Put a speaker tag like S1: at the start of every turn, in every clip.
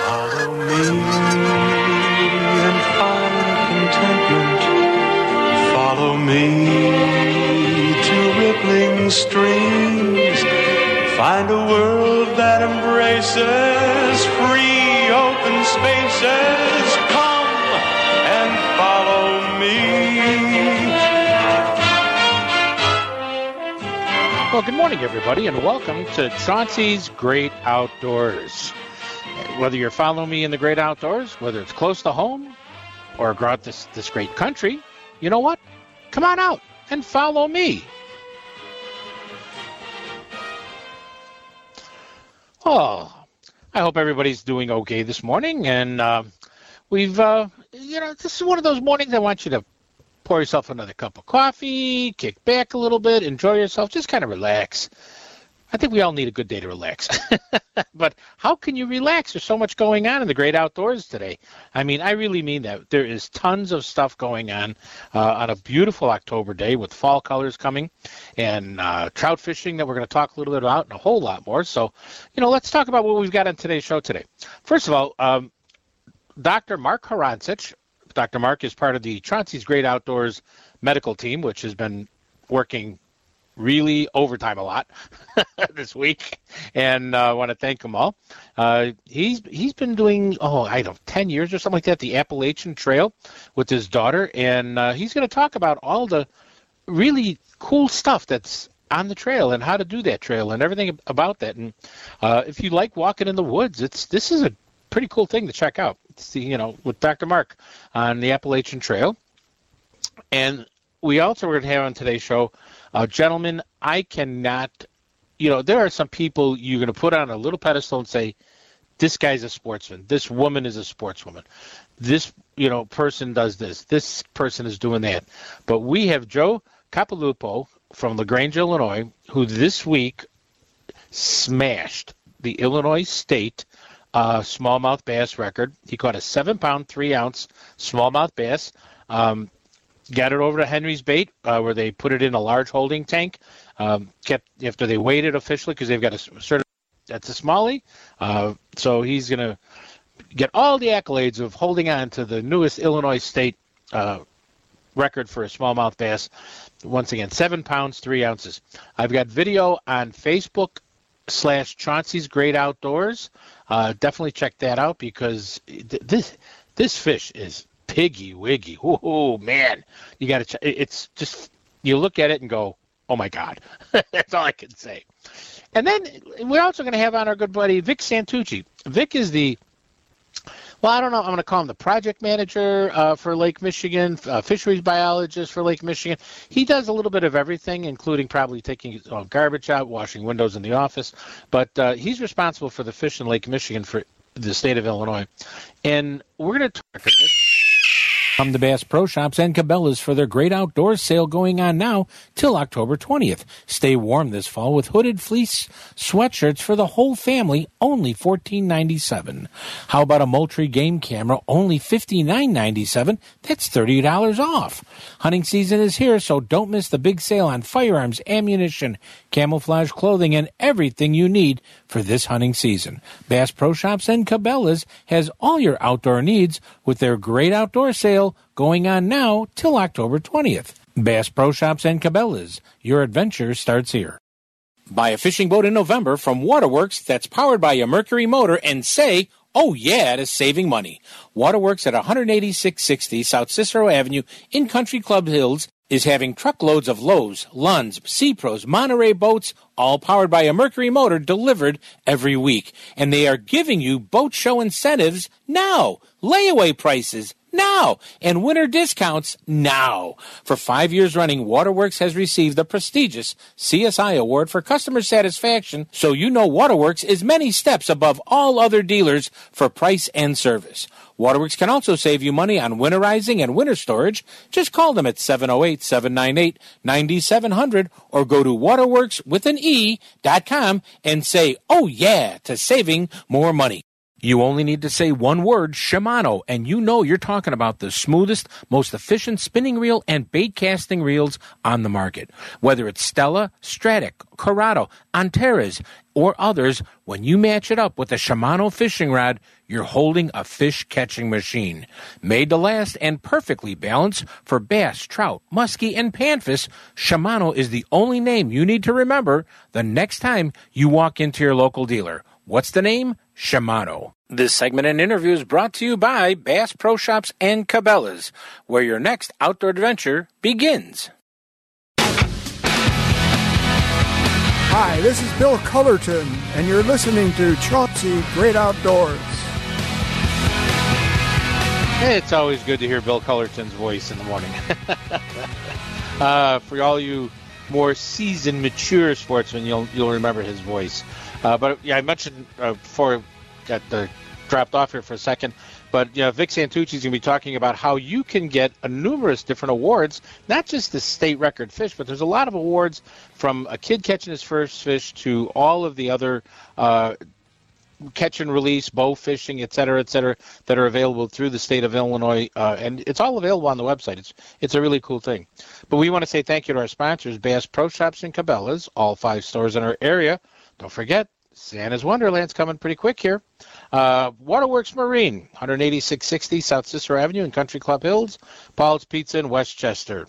S1: Follow me and find contentment. Follow me to rippling streams. Find a world that embraces free open spaces. Come and follow me.
S2: Well, good morning, everybody, and welcome to Chauncey's Great Outdoors. Whether you're following me in the great outdoors, whether it's close to home or out this, this great country, you know what? Come on out and follow me. Oh, I hope everybody's doing okay this morning. And uh, we've, uh, you know, this is one of those mornings I want you to pour yourself another cup of coffee, kick back a little bit, enjoy yourself, just kind of relax. I think we all need a good day to relax. but how can you relax? There's so much going on in the great outdoors today. I mean, I really mean that. There is tons of stuff going on uh, on a beautiful October day with fall colors coming and uh, trout fishing that we're going to talk a little bit about and a whole lot more. So, you know, let's talk about what we've got on today's show today. First of all, um, Dr. Mark Harancic. Dr. Mark is part of the Chauncey's Great Outdoors medical team, which has been working really overtime a lot this week, and I uh, want to thank them all. Uh, he's he's been doing oh I don't know ten years or something like that the Appalachian Trail with his daughter, and uh, he's going to talk about all the really cool stuff that's on the trail and how to do that trail and everything about that. And uh, if you like walking in the woods, it's this is a pretty cool thing to check out. See, you know, with Dr. Mark on the Appalachian Trail, and we also are going to have on today's show uh, gentlemen, I cannot, you know, there are some people you're going to put on a little pedestal and say, this guy's a sportsman. This woman is a sportswoman. This, you know, person does this. This person is doing that. But we have Joe Capilupo from LaGrange, Illinois, who this week smashed the Illinois State uh, smallmouth bass record. He caught a seven pound, three ounce smallmouth bass. Um, got it over to Henry's Bait, uh, where they put it in a large holding tank. Um, kept after they weighed it officially because they've got a certain that's a smallie. Uh, so he's going to get all the accolades of holding on to the newest Illinois State uh, record for a smallmouth bass. Once again, seven pounds three ounces. I've got video on Facebook slash Chauncey's Great Outdoors. Uh, definitely check that out because th- this this fish is piggy wiggy. Oh man, you got to. Ch- it's just you look at it and go, oh my god. That's all I can say. And then we're also going to have on our good buddy Vic Santucci. Vic is the well, I don't know. I'm going to call him the project manager uh, for Lake Michigan, uh, fisheries biologist for Lake Michigan. He does a little bit of everything, including probably taking uh, garbage out, washing windows in the office. But uh, he's responsible for the fish in Lake Michigan for the state of Illinois. And we're going to talk. Come to Bass Pro Shops and Cabela's for their great outdoors sale going on now till October 20th. Stay warm this fall with hooded fleece sweatshirts for the whole family, only $14.97. How about a Moultrie game camera, only $59.97? That's $30 off. Hunting season is here, so don't miss the big sale on firearms, ammunition, camouflage clothing, and everything you need for this hunting season. Bass Pro Shops and Cabela's has all your outdoor needs with their great outdoor sale going on now till October 20th. Bass Pro Shops and Cabela's. Your adventure starts here. Buy a fishing boat in November from Waterworks that's powered by a Mercury motor and say, Oh yeah, to saving money. Waterworks at 18660 South Cicero Avenue in Country Club Hills is having truckloads of Lowe's, Lund's, Sea Pros, Monterey boats, all powered by a Mercury motor delivered every week. And they are giving you boat show incentives now. Layaway prices now and winter discounts now. For five years running, Waterworks has received the prestigious CSI Award for customer satisfaction, so you know Waterworks is many steps above all other dealers for price and service. Waterworks can also save you money on winterizing and winter storage. Just call them at 708 798 9700 or go to waterworks with an E.com and say, oh yeah, to saving more money.
S3: You only need to say one word, Shimano, and you know you're talking about the smoothest, most efficient spinning reel and bait casting reels on the market. Whether it's Stella, Stratic, Curado, Antares, or others, when you match it up with a Shimano fishing rod, you're holding a fish catching machine. Made to last and perfectly balanced for bass, trout, muskie, and panfish, Shimano is the only name you need to remember the next time you walk into your local dealer. What's the name? Shimano. This segment and interview is brought to you by Bass Pro Shops and Cabela's, where your next outdoor adventure begins.
S4: Hi, this is Bill Cullerton, and you're listening to Chauncey Great Outdoors.
S2: Hey, it's always good to hear Bill Cullerton's voice in the morning. uh, for all you more seasoned, mature sportsmen, you'll you'll remember his voice. Uh, but yeah, I mentioned uh, before got uh, dropped off here for a second. But yeah, Vic Santucci is going to be talking about how you can get a numerous different awards, not just the state record fish, but there's a lot of awards from a kid catching his first fish to all of the other uh, catch and release, bow fishing, et cetera, et cetera, that are available through the state of Illinois, uh, and it's all available on the website. It's it's a really cool thing. But we want to say thank you to our sponsors, Bass Pro Shops and Cabela's, all five stores in our area. Don't forget, Santa's Wonderland's coming pretty quick here. Uh, Waterworks Marine, 18660 South Cicero Avenue in Country Club Hills. Paul's Pizza in Westchester.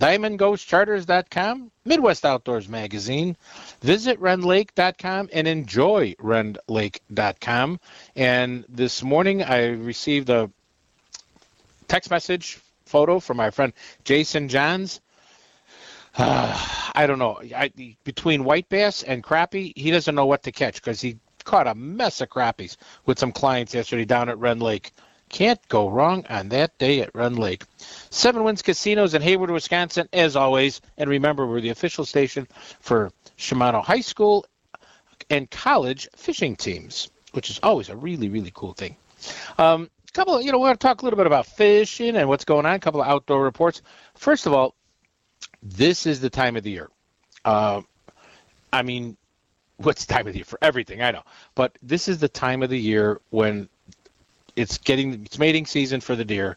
S2: DiamondGhostCharters.com, Midwest Outdoors Magazine. Visit RendLake.com and enjoy RendLake.com. And this morning I received a text message photo from my friend Jason Johns. Uh, I don't know. I, between white bass and crappie, he doesn't know what to catch because he caught a mess of crappies with some clients yesterday down at Rend Lake. Can't go wrong on that day at Rend Lake. Seven Winds Casinos in Hayward, Wisconsin, as always. And remember, we're the official station for Shimano High School and college fishing teams, which is always a really, really cool thing. Um, couple of, you know, we're going to talk a little bit about fishing and what's going on, a couple of outdoor reports. First of all, this is the time of the year. Uh, I mean, what's time of the year for everything? I know, but this is the time of the year when it's getting it's mating season for the deer.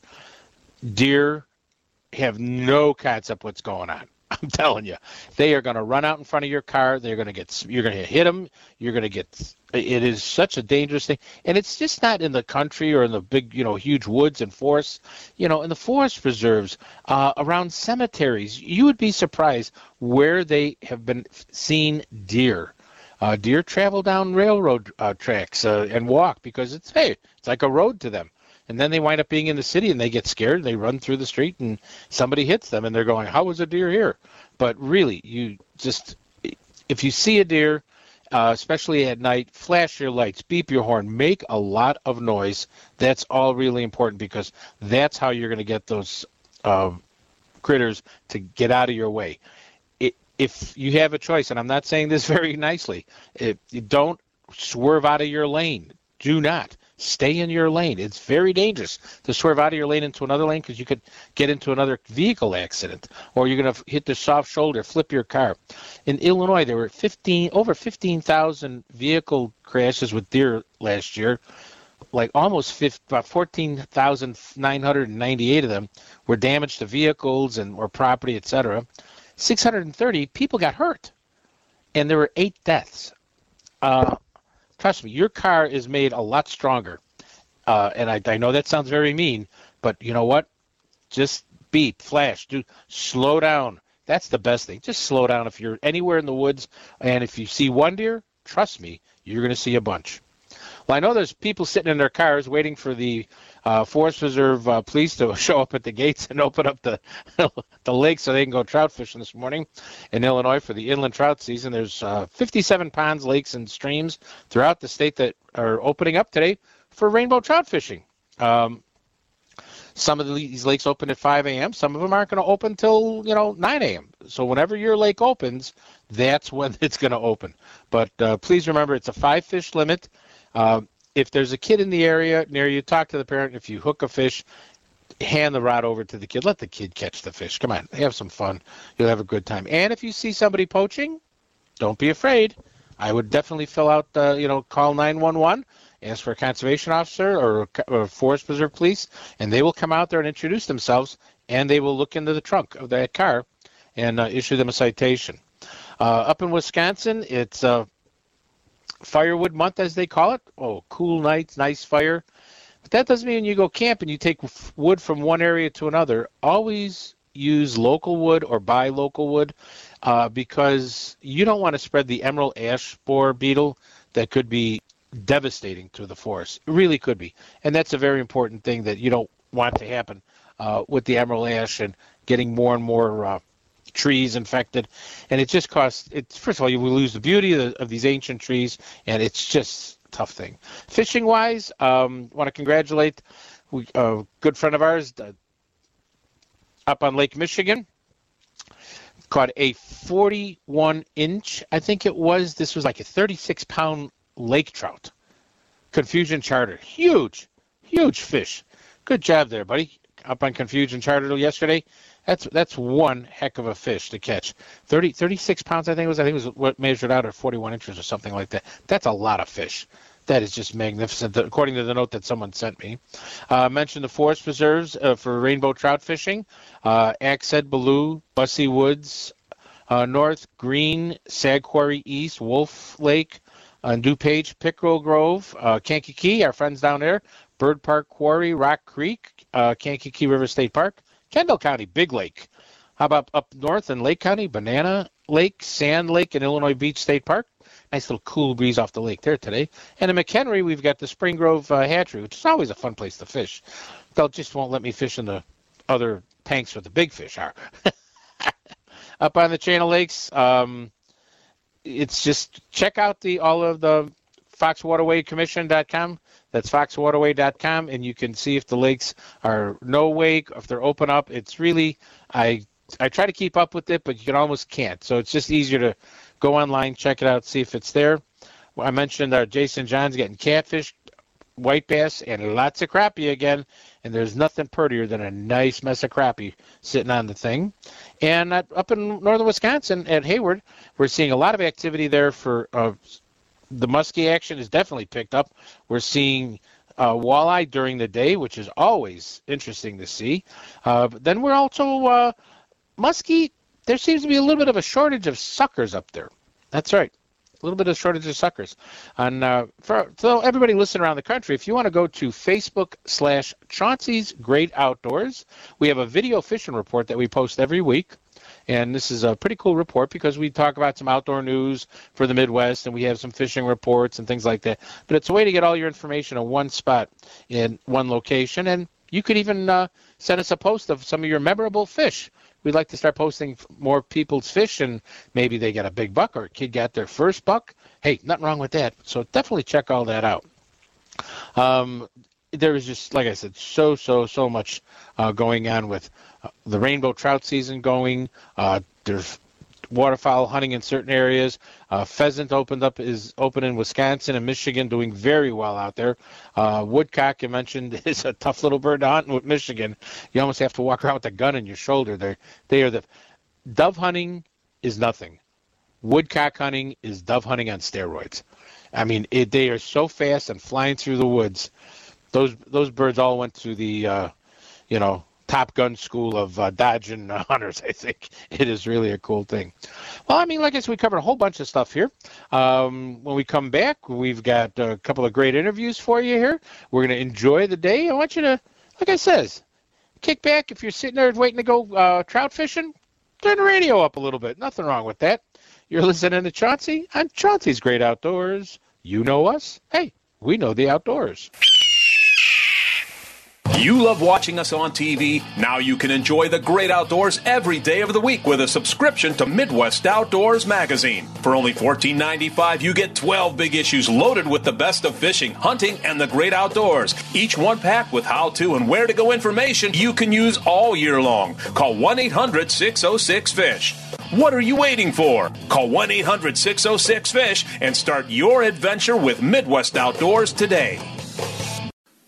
S2: Deer have no concept what's going on. I'm telling you, they are going to run out in front of your car. They're going to get, you're going to hit them. You're going to get. It is such a dangerous thing, and it's just not in the country or in the big, you know, huge woods and forests. You know, in the forest preserves, uh, around cemeteries, you would be surprised where they have been seen deer. Uh, deer travel down railroad uh, tracks uh, and walk because it's hey, it's like a road to them and then they wind up being in the city and they get scared and they run through the street and somebody hits them and they're going how was a deer here? But really you just if you see a deer uh, especially at night flash your lights beep your horn make a lot of noise. That's all really important because that's how you're going to get those uh, critters to get out of your way. It, if you have a choice and i'm not saying this very nicely you don't swerve out of your lane do not stay in your lane. It's very dangerous to swerve out of your lane into another lane because you could get into another vehicle accident or you're going to hit the soft shoulder, flip your car. In Illinois, there were 15 over 15,000 vehicle crashes with deer last year. Like almost 50, about 14,998 of them were damage to vehicles and or property, etc. 630 people got hurt, and there were eight deaths. Uh, trust me, your car is made a lot stronger. Uh, and I, I know that sounds very mean, but you know what? Just beat, flash, do slow down. That's the best thing. Just slow down if you're anywhere in the woods, and if you see one deer, trust me, you're going to see a bunch. Well, I know there's people sitting in their cars waiting for the uh, Forest Preserve uh, police to show up at the gates and open up the the lake so they can go trout fishing this morning in Illinois for the inland trout season. There's uh, 57 ponds, lakes, and streams throughout the state that are opening up today for rainbow trout fishing. Um, some of these lakes open at 5 a.m. Some of them aren't going to open till you know 9 a.m. So whenever your lake opens, that's when it's going to open. But uh, please remember, it's a five fish limit. Uh, if there's a kid in the area near you, talk to the parent. If you hook a fish, hand the rod over to the kid. Let the kid catch the fish. Come on, have some fun. You'll have a good time. And if you see somebody poaching, don't be afraid. I would definitely fill out, uh, you know, call 911 ask for a conservation officer or, or forest preserve police, and they will come out there and introduce themselves, and they will look into the trunk of that car and uh, issue them a citation. Uh, up in Wisconsin, it's uh, firewood month, as they call it. Oh, cool nights, nice fire. But that doesn't mean you go camping, you take wood from one area to another. Always use local wood or buy local wood uh, because you don't want to spread the emerald ash borer beetle that could be devastating to the forest. It really could be. And that's a very important thing that you don't want to happen uh, with the emerald ash and getting more and more uh, trees infected. And it just costs, it, first of all, you will lose the beauty of, of these ancient trees, and it's just a tough thing. Fishing wise, um, want to congratulate a good friend of ours uh, up on Lake Michigan caught a 41 inch, I think it was. This was like a 36 pound lake trout. Confusion charter. Huge, huge fish. Good job there, buddy. Up on Confusion charter yesterday. That's that's one heck of a fish to catch. 30, 36 pounds, I think it was. I think it was what measured out at 41 inches or something like that. That's a lot of fish. That is just magnificent, according to the note that someone sent me. Uh, mentioned the forest preserves uh, for rainbow trout fishing. Uh, Axe-Head Belleau, Busse Woods, uh, North, Green, Sag Quarry East, Wolf Lake, uh, DuPage, Pickerel Grove, uh, Kankakee, our friends down there, Bird Park Quarry, Rock Creek, uh, Kankakee River State Park, Kendall County, Big Lake. How about up north in Lake County, Banana Lake, Sand Lake, and Illinois Beach State Park? Nice little cool breeze off the lake there today. And in McHenry, we've got the Spring Grove uh, Hatchery, which is always a fun place to fish. They'll just won't let me fish in the other tanks where the big fish are. Up on the Channel Lakes, um, it's just check out the all of the foxwaterwaycommission.com. That's foxwaterway.com, and you can see if the lakes are no wake, if they're open up. It's really I I try to keep up with it, but you can almost can't. So it's just easier to go online, check it out, see if it's there. I mentioned our Jason Johns getting catfish, white bass, and lots of crappie again. And there's nothing prettier than a nice mess of crappie sitting on the thing. And up in northern Wisconsin at Hayward, we're seeing a lot of activity there for uh, the muskie action is definitely picked up. We're seeing uh, walleye during the day, which is always interesting to see. Uh, but then we're also uh, muskie there seems to be a little bit of a shortage of suckers up there. That's right. A little bit of shortage of suckers. And uh, for so everybody listening around the country, if you want to go to Facebook slash Chauncey's Great Outdoors, we have a video fishing report that we post every week. And this is a pretty cool report because we talk about some outdoor news for the Midwest and we have some fishing reports and things like that. But it's a way to get all your information in one spot in one location. And you could even uh, send us a post of some of your memorable fish we'd like to start posting more people's fish and maybe they get a big buck or a kid got their first buck. Hey, nothing wrong with that. So definitely check all that out. Um, there is just, like I said, so, so, so much uh, going on with uh, the rainbow trout season going. Uh, there's waterfowl hunting in certain areas. Uh, pheasant opened up is open in Wisconsin and Michigan, doing very well out there. Uh, woodcock, you mentioned, is a tough little bird to hunt with Michigan. You almost have to walk around with a gun in your shoulder. They they are the dove hunting is nothing. Woodcock hunting is dove hunting on steroids. I mean, it, they are so fast and flying through the woods. Those those birds all went to the, uh, you know, Top Gun school of uh, Dodge and uh, Hunters. I think it is really a cool thing. Well, I mean, like I said, we covered a whole bunch of stuff here. Um, when we come back, we've got a couple of great interviews for you here. We're going to enjoy the day. I want you to, like I says, kick back. If you're sitting there waiting to go uh, trout fishing, turn the radio up a little bit. Nothing wrong with that. You're listening to Chauncey on Chauncey's Great Outdoors. You know us. Hey, we know the outdoors.
S5: You love watching us on TV? Now you can enjoy the great outdoors every day of the week with a subscription to Midwest Outdoors Magazine. For only $14.95, you get 12 big issues loaded with the best of fishing, hunting, and the great outdoors. Each one packed with how to and where to go information you can use all year long. Call 1 800 606 FISH. What are you waiting for? Call 1 800 606 FISH and start your adventure with Midwest Outdoors today.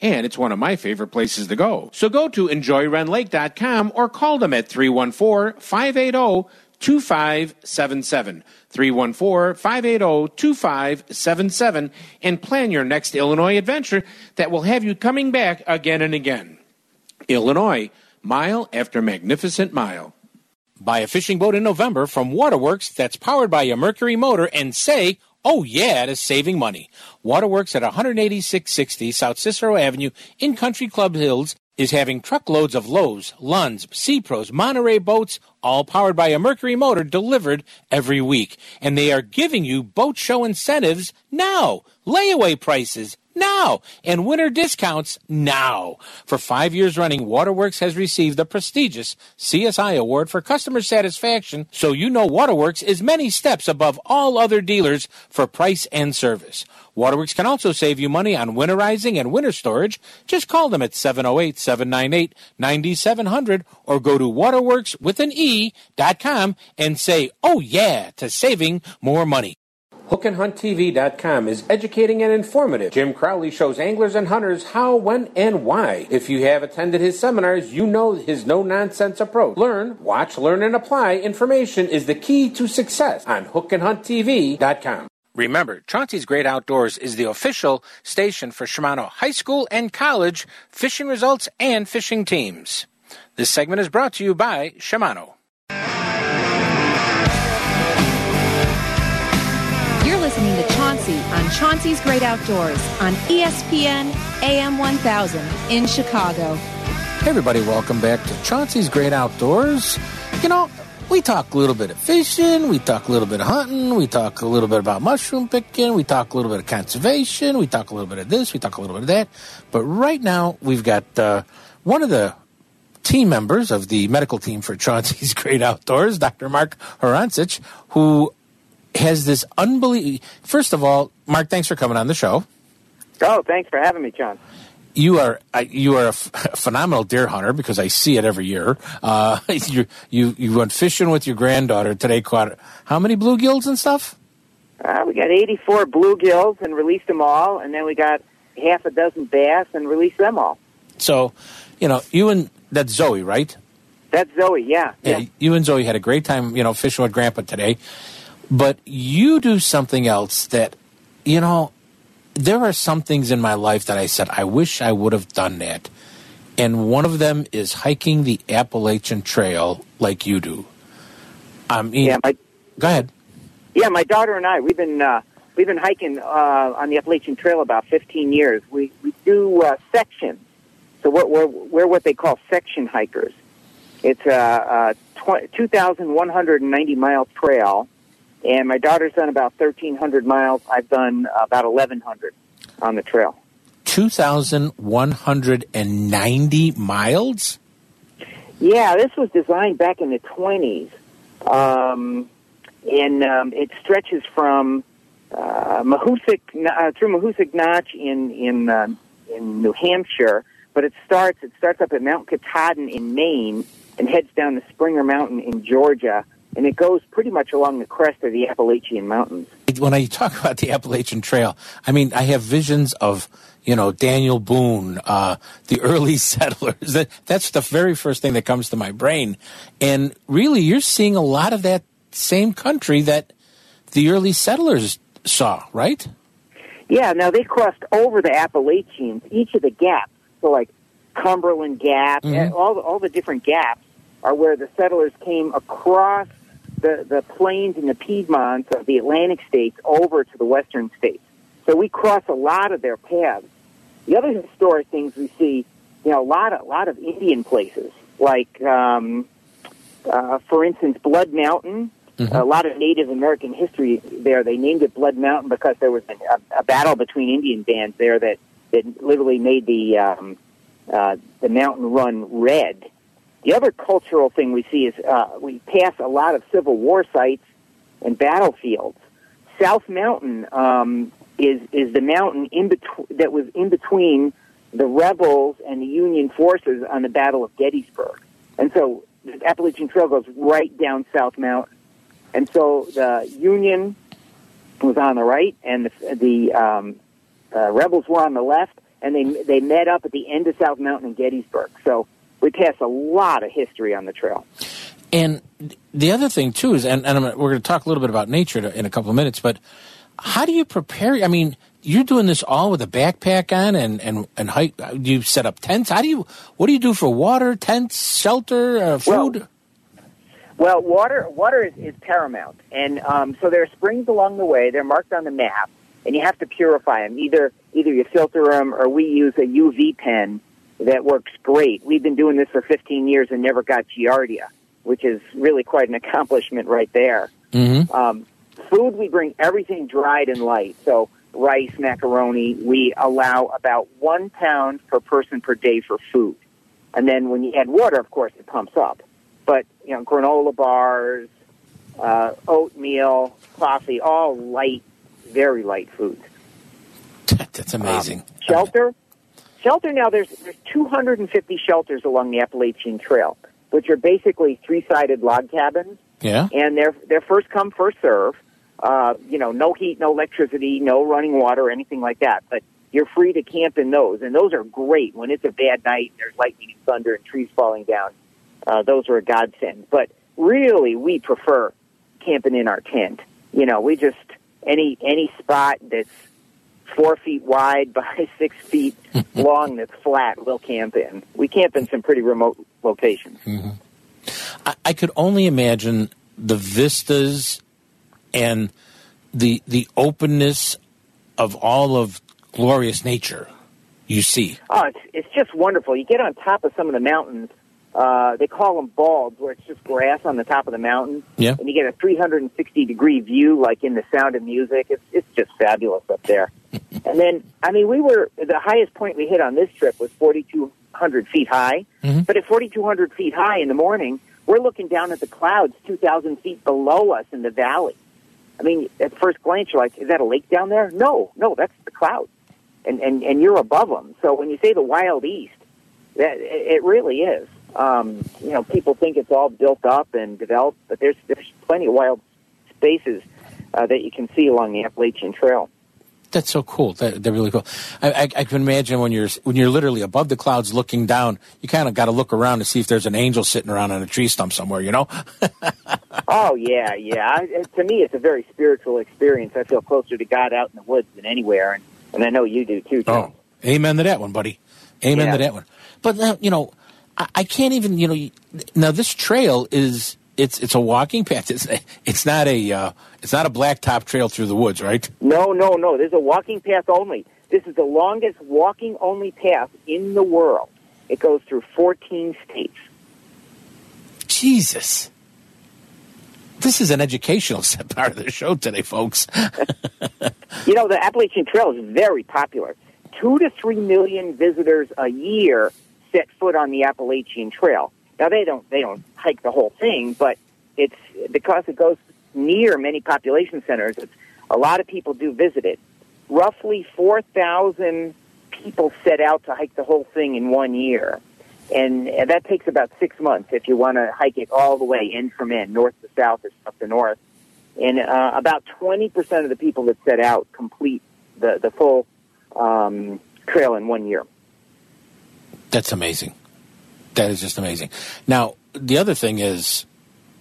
S3: and it's one of my favorite places to go. So go to enjoyrendlake.com or call them at 314 580 2577. 314 580 2577 and plan your next Illinois adventure that will have you coming back again and again. Illinois, mile after magnificent mile. Buy a fishing boat in November from Waterworks that's powered by a Mercury motor and say, Oh yeah, it is saving money. Waterworks at 18660 South Cicero Avenue in Country Club Hills is having truckloads of Lowe's, Lund's, Sea Pros, Monterey boats, all powered by a Mercury motor, delivered every week. And they are giving you boat show incentives now, layaway prices now, and winter discounts now. For five years running, Waterworks has received the prestigious CSI Award for customer satisfaction, so you know Waterworks is many steps above all other dealers for price and service. Waterworks can also save you money on winterizing and winter storage. Just call them at 708 798 9700 or go to waterworkswithan.e.com and say, oh yeah, to saving more money. HookandHuntTV.com is educating and informative. Jim Crowley shows anglers and hunters how, when, and why. If you have attended his seminars, you know his no nonsense approach. Learn, watch, learn, and apply information is the key to success on HookandHuntTV.com. Remember, Chauncey's Great Outdoors is the official station for Shimano High School and College fishing results and fishing teams. This segment is brought to you by Shimano.
S6: Chauncey's Great Outdoors on ESPN AM 1000 in Chicago.
S3: Hey everybody, welcome back to Chauncey's Great Outdoors. You know, we talk a little bit of fishing, we talk a little bit of hunting, we talk a little bit about mushroom picking, we talk a little bit of conservation, we talk a little bit of this, we talk a little bit of that. But right now, we've got uh, one of the team members of the medical team for Chauncey's Great Outdoors, Dr. Mark Horancic, who has this unbelievable. First of all, Mark, thanks for coming on the show.
S7: Oh, thanks for having me, John.
S3: You are you are a, f- a phenomenal deer hunter because I see it every year. Uh, you you you went fishing with your granddaughter today. Caught how many bluegills and stuff?
S7: Uh, we got 84 bluegills and released them all, and then we got half a dozen bass and released them all.
S3: So, you know, you and that's Zoe, right?
S7: That's Zoe, yeah.
S3: Yeah. You and Zoe had a great time, you know, fishing with Grandpa today. But you do something else that, you know, there are some things in my life that I said, I wish I would have done that. And one of them is hiking the Appalachian Trail like you do. I mean,
S7: Yeah, my
S3: go ahead.
S7: yeah, my daughter and I we've been uh, we've been hiking uh, on the Appalachian Trail about 15 years. We we do uh, sections, so we're, we're we're what they call section hikers. It's a, a 2,190 mile trail, and my daughter's done about 1,300 miles. I've done about 1,100 on the trail.
S3: 2,190 miles?
S7: Yeah, this was designed back in the 20s. Um, and um, it stretches from uh, Mahoosic, uh, through Mahoosic Notch in, in, uh, in New Hampshire. But it starts, it starts up at Mount Katahdin in Maine and heads down to Springer Mountain in Georgia. And it goes pretty much along the crest of the Appalachian Mountains.
S3: When I talk about the Appalachian Trail, I mean, I have visions of, you know, Daniel Boone, uh, the early settlers. That, that's the very first thing that comes to my brain. And really, you're seeing a lot of that same country that the early settlers saw, right?
S7: Yeah, now they crossed over the Appalachians, each of the gaps. So like Cumberland Gap,
S3: Mhm.
S7: and all the, all the different gaps are where the settlers came across the, the plains and the Piedmonts of the Atlantic states over to the western states. So we cross a lot of their paths. The other historic things we see, you know, a lot of, a lot of Indian places, like, um, uh, for instance, Blood Mountain. A lot of Native American history there. They named it Blood Mountain because there was a, a battle between Indian bands there that, that literally made the um, uh, the mountain run red. The other cultural thing we see is uh, we pass a lot of Civil War sites and battlefields. South Mountain um, is is the mountain in that was in between the rebels and the Union forces on the Battle of Gettysburg. And so the Appalachian Trail goes right down South Mountain. And so the Union was on the right, and the, the um, uh, rebels were on the left, and they they met up at the end of South Mountain in Gettysburg. So we pass a lot of history on the trail.
S3: And the other thing too is, and, and I'm, we're going to talk a little bit about nature in a couple of minutes, but how do you prepare? I mean, you're doing this all with a backpack on and and and hike. Do you set up tents? How do you? What do you do for water, tents, shelter, uh, food?
S7: Well, well, water water is, is paramount, and um, so there are springs along the way. They're marked on the map, and you have to purify them. Either either you filter them, or we use a UV pen that works great. We've been doing this for 15 years and never got giardia, which is really quite an accomplishment right there.
S3: Mm-hmm.
S7: Um, food, we bring everything dried and light. So rice, macaroni. We allow about one pound per person per day for food. And then when you add water, of course, it pumps up. But, you know, granola bars, uh, oatmeal, coffee, all light, very light foods.
S3: That's amazing.
S7: Um, shelter. Shelter now, there's, there's 250 shelters along the Appalachian Trail, which are basically three-sided log cabins.
S3: Yeah.
S7: And they're, they're first come, first serve. Uh, you know, no heat, no electricity, no running water, anything like that. But you're free to camp in those, and those are great when it's a bad night and there's lightning and thunder and trees falling down. Uh, those are a godsend. But really, we prefer camping in our tent. You know, we just any any spot that's four feet wide by six feet long that's flat, we'll camp in. We camp in some pretty remote locations.
S3: Mm-hmm. I, I could only imagine the vistas and the the openness of all of glorious nature you see.
S7: Oh, it's it's just wonderful. You get on top of some of the mountains. Uh, they call them balds, where it's just grass on the top of the mountain,
S3: Yeah.
S7: and you get a 360 degree view, like in The Sound of Music. It's it's just fabulous up there. And then, I mean, we were the highest point we hit on this trip was 4,200 feet high.
S3: Mhm.
S7: But at 4,200 feet high in the morning, we're looking down at the clouds 2,000 feet below us in the valley. I mean, at first glance, you're like, is that a lake down there? No, no, that's the clouds. And, and, and you're above them. So when you say the Wild East, that, it it really is. Um, you know, people think it's all built up and developed, but there's, there's plenty of wild spaces uh, that you can see along the Appalachian Trail.
S3: That's so cool. That, they're really cool. I, I, I can imagine when you're when you're literally above the clouds looking down, you kind of got to look around to see if there's an angel sitting around on a tree stump somewhere. You know.
S7: Oh yeah, yeah. I, to me, it's a very spiritual experience. I feel closer to God out in the woods than anywhere, and, and I know you do too.
S3: Oh, amen to that one, buddy. Amen
S7: Yeah.
S3: to that one. But now, you know, I, I can't even, you know, now this trail is it's it's a walking path. It's it's not a uh, it's not a blacktop trail through the woods, right?
S7: No, no, no. There's a walking path only. This is the longest walking only path in the world. It goes through 14 states.
S3: Jesus. This is an educational part of the show today, folks.
S7: You know, the Appalachian Trail is very popular. Two to three million visitors a year set foot on the Appalachian Trail. Now they don't they don't hike the whole thing, but it's because it goes near many population centers. It's, a lot of people do visit it. Roughly four thousand people set out to hike the whole thing in one year, and, and that takes about six months if you want to hike it all the way end from end, north to south or south to north. And uh, about twenty percent of the people that set out complete the the full um, trail in one year.
S3: That's amazing. That is just amazing. Now, the other thing is,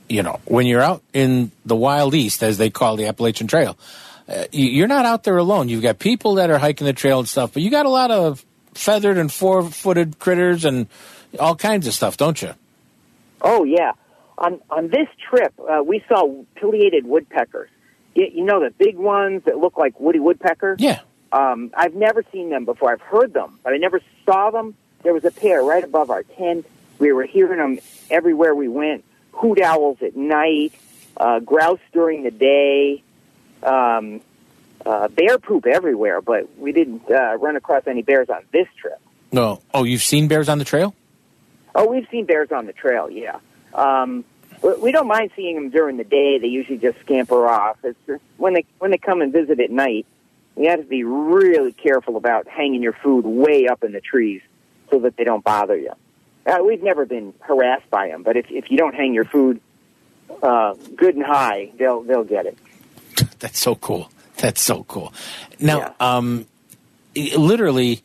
S3: you know, when you're out in the Wild East, as they call the Appalachian Trail, uh, you- you're not out there alone. You've got people that are hiking the trail and stuff, but you got a lot of feathered and four footed critters and all kinds of stuff, don't you?
S7: Oh yeah, on on this trip uh, we saw pileated woodpeckers. You, you know the big ones that look like Woody Woodpecker.
S3: Yeah.
S7: Um, I've never seen them before. I've heard them, but I never saw them. There was a pair right above our tent. We were hearing them everywhere we went. Hoot owls at night, uh, grouse during the day, um, uh, bear poop everywhere. But we didn't uh, run across any bears on this trip.
S3: No. Oh, you've seen bears on the trail?
S7: Oh, we've seen bears on the trail. Yeah, um, we- don't mind seeing them during the day. They usually just scamper off. It's just when they when they come and visit at night. You have to be really careful about hanging your food way up in the trees so that they don't bother you. Uh, we've never been harassed by them, but if if you don't hang your food uh, good and high, they'll they'll get it.
S3: That's so cool. That's so cool. Now, um, literally,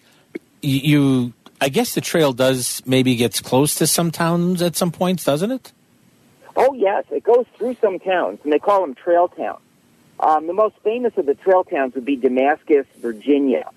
S3: you. I guess the trail does maybe gets close to some towns at some points, doesn't it?
S7: Oh yes, it goes through some towns, and they call them trail towns. Um, the most famous of the trail towns would be Damascus, Virginia,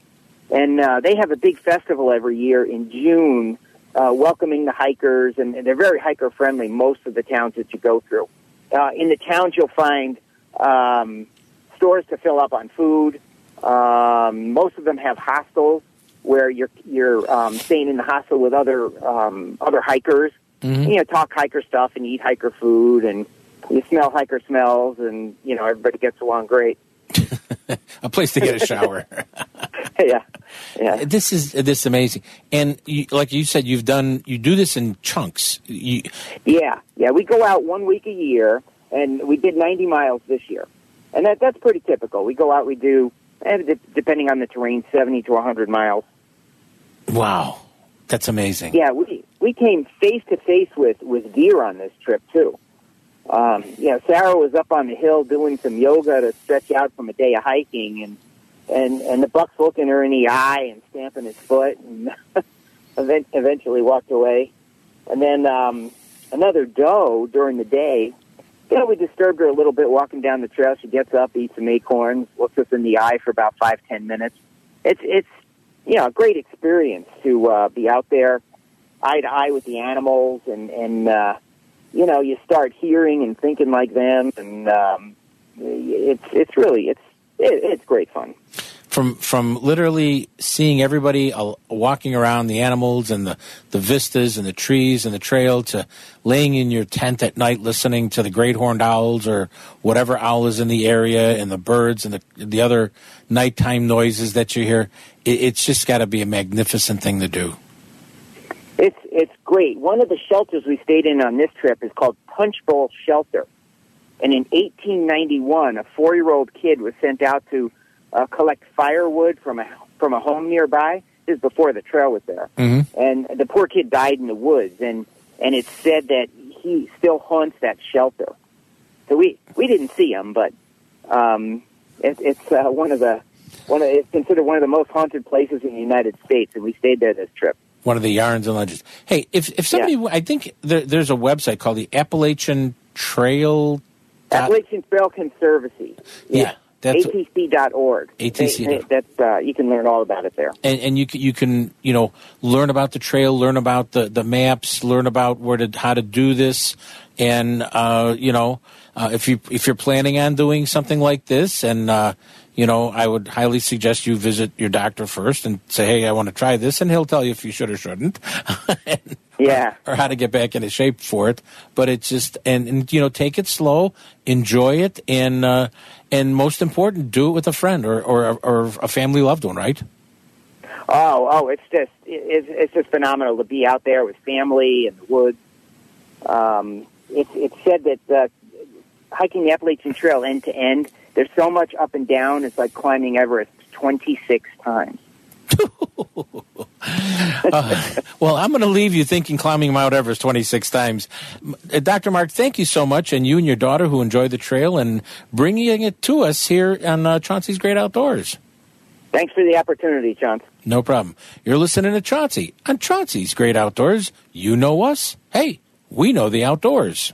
S7: and uh, they have a big festival every year in June, uh, welcoming the hikers, and, and they're very hiker friendly. Most of the towns that you go through, uh, in the towns you'll find um, stores to fill up on food. Um, most of them have hostels where you're you're um, staying in the hostel with other um, other hikers
S3: Mm-hmm.
S7: you know, talk hiker stuff and eat hiker food, and you smell hiker smells, and you know, everybody gets along great.
S3: A place to get a shower.
S7: yeah, yeah.
S3: this is this is amazing, and you, like you said, you've done you do this in chunks. You,
S7: Yeah, yeah. We go out one week a year, and we did 90 miles this year, and that that's pretty typical. We go out, we do, and depending on the terrain, 70 to 100 miles.
S3: wow, that's amazing.
S7: Yeah, we we came face to face with with deer on this trip too. Um, yeah, Sarah was up on the hill doing some yoga to stretch out from a day of hiking, and and and the buck's looking her in the eye and stamping his foot, and event- eventually walked away. And then um, another doe during the day. You know, we disturbed her a little bit walking down the trail. She gets up, eats some acorns, looks us in the eye for about five ten minutes. It's it's you know a great experience to uh, be out there eye to eye with the animals, and and uh, you know you start hearing and thinking like them, and um, it's it's really it's it, it's great fun.
S3: From from literally seeing everybody uh, walking around the animals and the the vistas and the trees and the trail to laying in your tent at night listening to the great horned owls or whatever owl is in the area and the birds and the the other nighttime noises that you hear. It, it's just got to be a magnificent thing to do.
S7: It's it's great. One of the shelters we stayed in on this trip is called Punch Bowl Shelter, and in 1891, a four-year-old kid was sent out to uh, collect firewood from a from a home nearby. This is before the trail was there,
S3: Mm-hmm.
S7: and the poor kid died in the woods. and And it's said that he still haunts that shelter. So we we didn't see him, but um, it, it's uh, one of the one of, it's considered one of the most haunted places in the United States, and we stayed there this trip.
S3: One of the yarns and legends. Hey, if if somebody, I think there, there's a website called the Appalachian Trail.
S7: Appalachian Trail Conservancy.
S3: Yeah, that's
S7: ATC.org.
S3: ATC.
S7: They- they- That's uh, you can learn all about it there.
S3: and, and you can, you can you know learn about the trail, learn about the, the maps, learn about where to how to do this, and uh, you know uh, if you if you're planning on doing something like this, and uh, you know I would highly suggest you visit your doctor first and say, hey, I want to try this, and he'll tell you if you should or shouldn't.
S7: Yeah.
S3: or how to get back into shape for it. But it's just and, and you know take it slow, enjoy it, and uh, and most important, do it with a friend or or, or a family loved one, right?
S7: Oh, oh, it's just it's, it's just phenomenal to be out there with family in the woods. Um, it's it's said that uh, hiking the Appalachian Trail end to end, there's so much up and down. It's like climbing Everest 26 times.
S3: Well, I'm going to leave you thinking climbing Mount Everest 26 times. Uh, Dr. Mark, thank you so much, and you and your daughter who enjoy the trail and bringing it to us here on uh, Chauncey's Great Outdoors.
S7: Thanks for the opportunity, Chauncey.
S3: No problem. You're listening to Chauncey on Chauncey's Great Outdoors. You know us. Hey, we know the outdoors.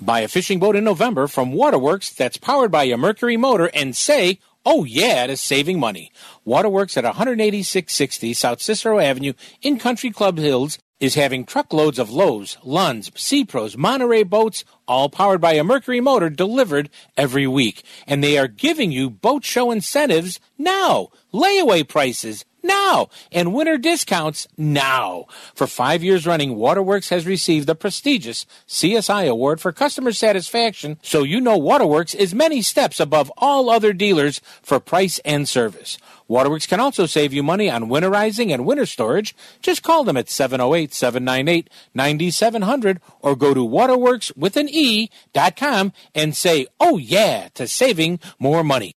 S3: Buy a fishing boat in November from Waterworks that's powered by a Mercury motor and say, oh yeah, to saving money. Waterworks at 18660 South Cicero Avenue in Country Club Hills is having truckloads of Lowe's, Lund's, Seapros, Monterey boats, all powered by a Mercury motor delivered every week. And they are giving you boat show incentives now, layaway prices now, and winter discounts now. For five years running, Waterworks has received the prestigious CSI Award for customer satisfaction, so you know Waterworks is many steps above all other dealers for price and service. Waterworks can also save you money on winterizing and winter storage. Just call them at 708 798 9700 or go to waterworks with an E dot com and say, oh yeah, to saving more money.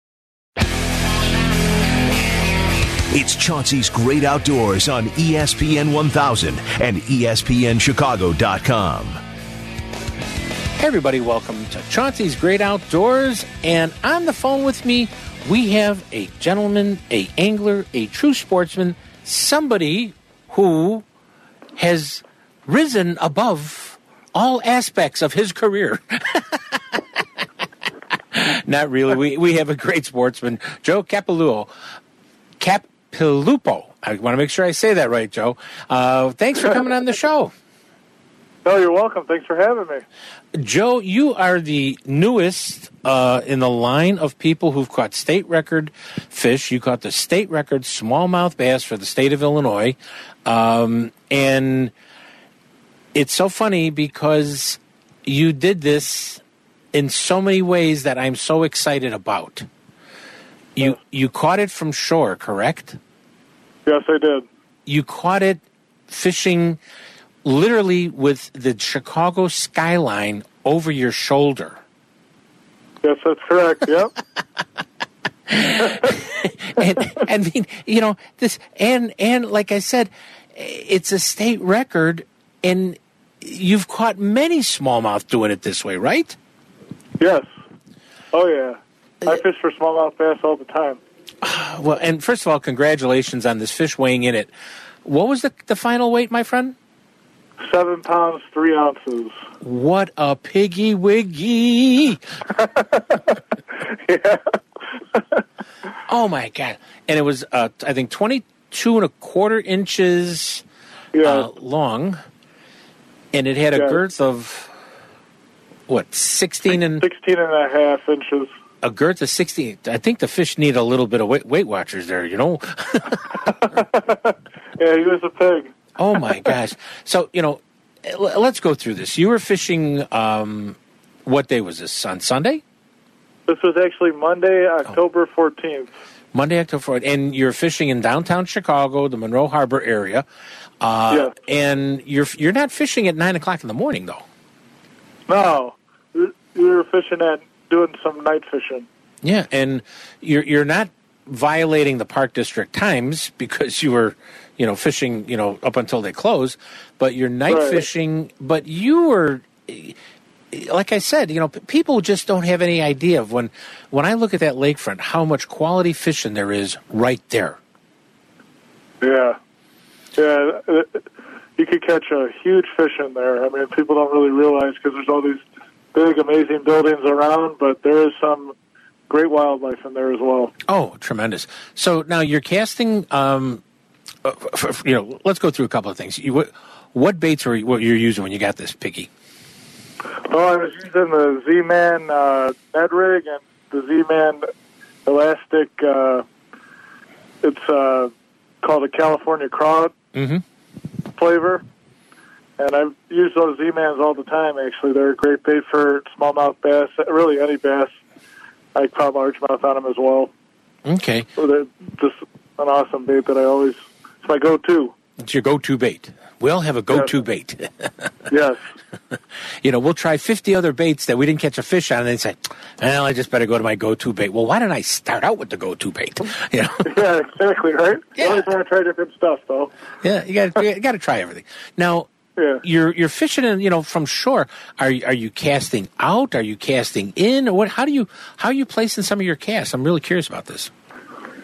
S8: It's Chauncey's Great Outdoors on ESPN 1000 and ESPNChicago.com.
S3: Everybody, welcome to Chauncey's Great Outdoors. And on the phone with me, we have a gentleman, a angler, a true sportsman, somebody who has risen above all aspects of his career. Not really. We we have a great sportsman, Joe Capilupo. Capilupo. I want to make sure I say that right, Joe. Uh, thanks for coming on the show.
S9: Oh, you're welcome. Thanks for having me.
S3: Joe, you are the newest uh, in the line of people who've caught state record fish. You caught the state record smallmouth bass for the state of Illinois. Um, and it's so funny because you did this in so many ways that I'm so excited about. You you caught it from shore, correct?
S9: Yes, I did.
S3: You caught it fishing literally with the Chicago skyline over your shoulder.
S9: Yes, that's correct. Yep.
S3: and I mean, you know, this and and like I said, it's a state record, and you've caught many smallmouth doing it this way, right?
S9: yes. Oh, yeah. I fish for smallmouth bass all the time.
S3: Well, and first of all, congratulations on this fish weighing in it. What was the the final weight, my friend?
S9: Seven pounds, three ounces.
S3: What a piggy wiggy!
S9: Yeah.
S3: Oh my god! And it was, uh, I think, twenty two and a quarter inches
S9: Yeah.
S3: uh, long, and it had a girth of what sixteen and
S9: 16 and a half inches.
S3: A girth of sixteen. I think the fish need a little bit of weight, weight watchers there. You know.
S9: Yeah, he was a pig.
S3: oh my gosh! So you know, let's go through this. You were fishing. Um, what day was this? On Sunday.
S9: This was actually Monday, October 14th.
S3: Monday, October 14th and you're fishing in downtown Chicago, the Monroe Harbor area. Uh, And you're you're not fishing at nine o'clock in the morning, though.
S9: No. We were fishing at doing some night fishing.
S3: Yeah, and you're you're not violating the park district times because you were, you know, fishing, you know, up until they close. But you're night
S9: Right.
S3: fishing. But you were, like I said, you know, people just don't have any idea of when when I look at that lakefront how much quality fishing there is right there.
S9: Yeah. Yeah. uh, You could catch a huge fish in there. I mean, people don't really realize because there's all these big, amazing buildings around, but there is some great wildlife in there as well.
S3: Oh, tremendous! So now you're casting. Um, uh, f- f- you know, let's go through a couple of things. You, what, what baits are you, what you're using when you got this piggy?
S9: Oh, I was using the Z-Man uh, Ned rig and the Z-Man elastic. Uh, it's uh, called a California Craw
S3: Mm-hmm.
S9: flavor. And I've used those Z-Mans all the time, actually. They're a great bait for smallmouth bass, really any bass. I caught largemouth on them as well.
S3: Okay,
S9: So they're just an awesome bait that I always, it's my go-to.
S3: it's your go-to bait. We all have a go-to
S9: Yes.
S3: bait.
S9: Yes.
S3: you know, we'll try 50 other baits that we didn't catch a fish on, and then say, "Well, I just better go to my go-to bait." Well, why didn't I start out with the go-to bait? You know,
S9: yeah, exactly, right?
S3: Yeah.
S9: You always want to try different stuff, though.
S3: yeah, you got you got to try everything. Now,
S9: Yeah.
S3: you're you're fishing, in, you know, from shore. Are you- are you casting out? Are you casting in? Or what? How do you how are you placing some of your casts? I'm really curious about this.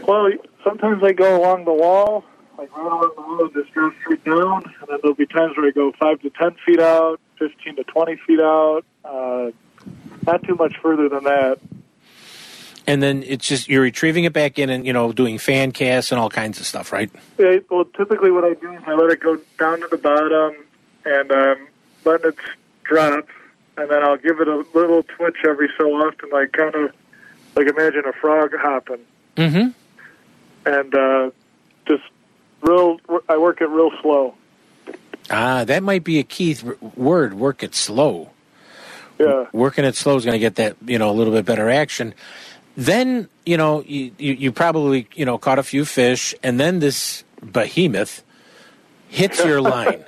S9: Well, sometimes I go along the wall, like right along the wall and just go straight down. And then there'll be times where I go 5 to 10 feet out, 15 to 20 feet out. Uh, not too much further than that.
S3: And then it's just you're retrieving it back in, and you know, doing fan casts and all kinds of stuff, right?
S9: Yeah, well, typically what I do is I let it go down to the bottom and um, let it drop. And then I'll give it a little twitch every so often, like kind of like imagine a frog hopping.
S3: Mm-hmm.
S9: And uh, just real, I work it real slow.
S3: Ah, that might be a key th- word. Work it slow.
S9: Yeah.
S3: working it slow is going to get that you know a little bit better action. Then you know you, you you probably you know caught a few fish, and then this behemoth hits your line.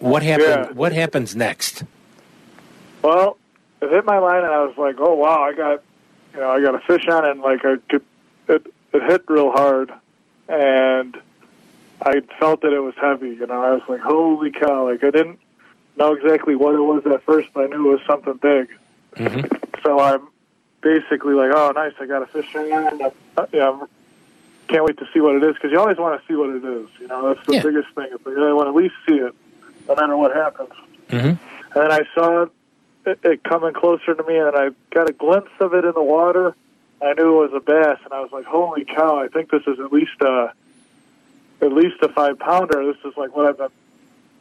S3: What happened?
S9: Yeah.
S3: What happens next?
S9: Well, it hit my line, and I was like, "Oh wow, I got, you know, I got a fish on it." And like I could, it it hit real hard, and I felt that it was heavy. You know, I was like, "Holy cow!" Like I didn't know exactly what it was at first, but I knew it was something big. So I'm basically like, "Oh, nice! I got a fish on." And I'm, uh, yeah, I'm, can't wait to see what it is because you always want to see what it is. You know, that's the
S3: Yeah.
S9: biggest thing. It's like I want to at least see it, no matter what happens.
S3: Mhm.
S9: And I saw it, it coming closer to me, and I got a glimpse of it in the water. I knew it was a bass, and I was like, "Holy cow! I think this is at least a at least a five pounder. This is like what I've been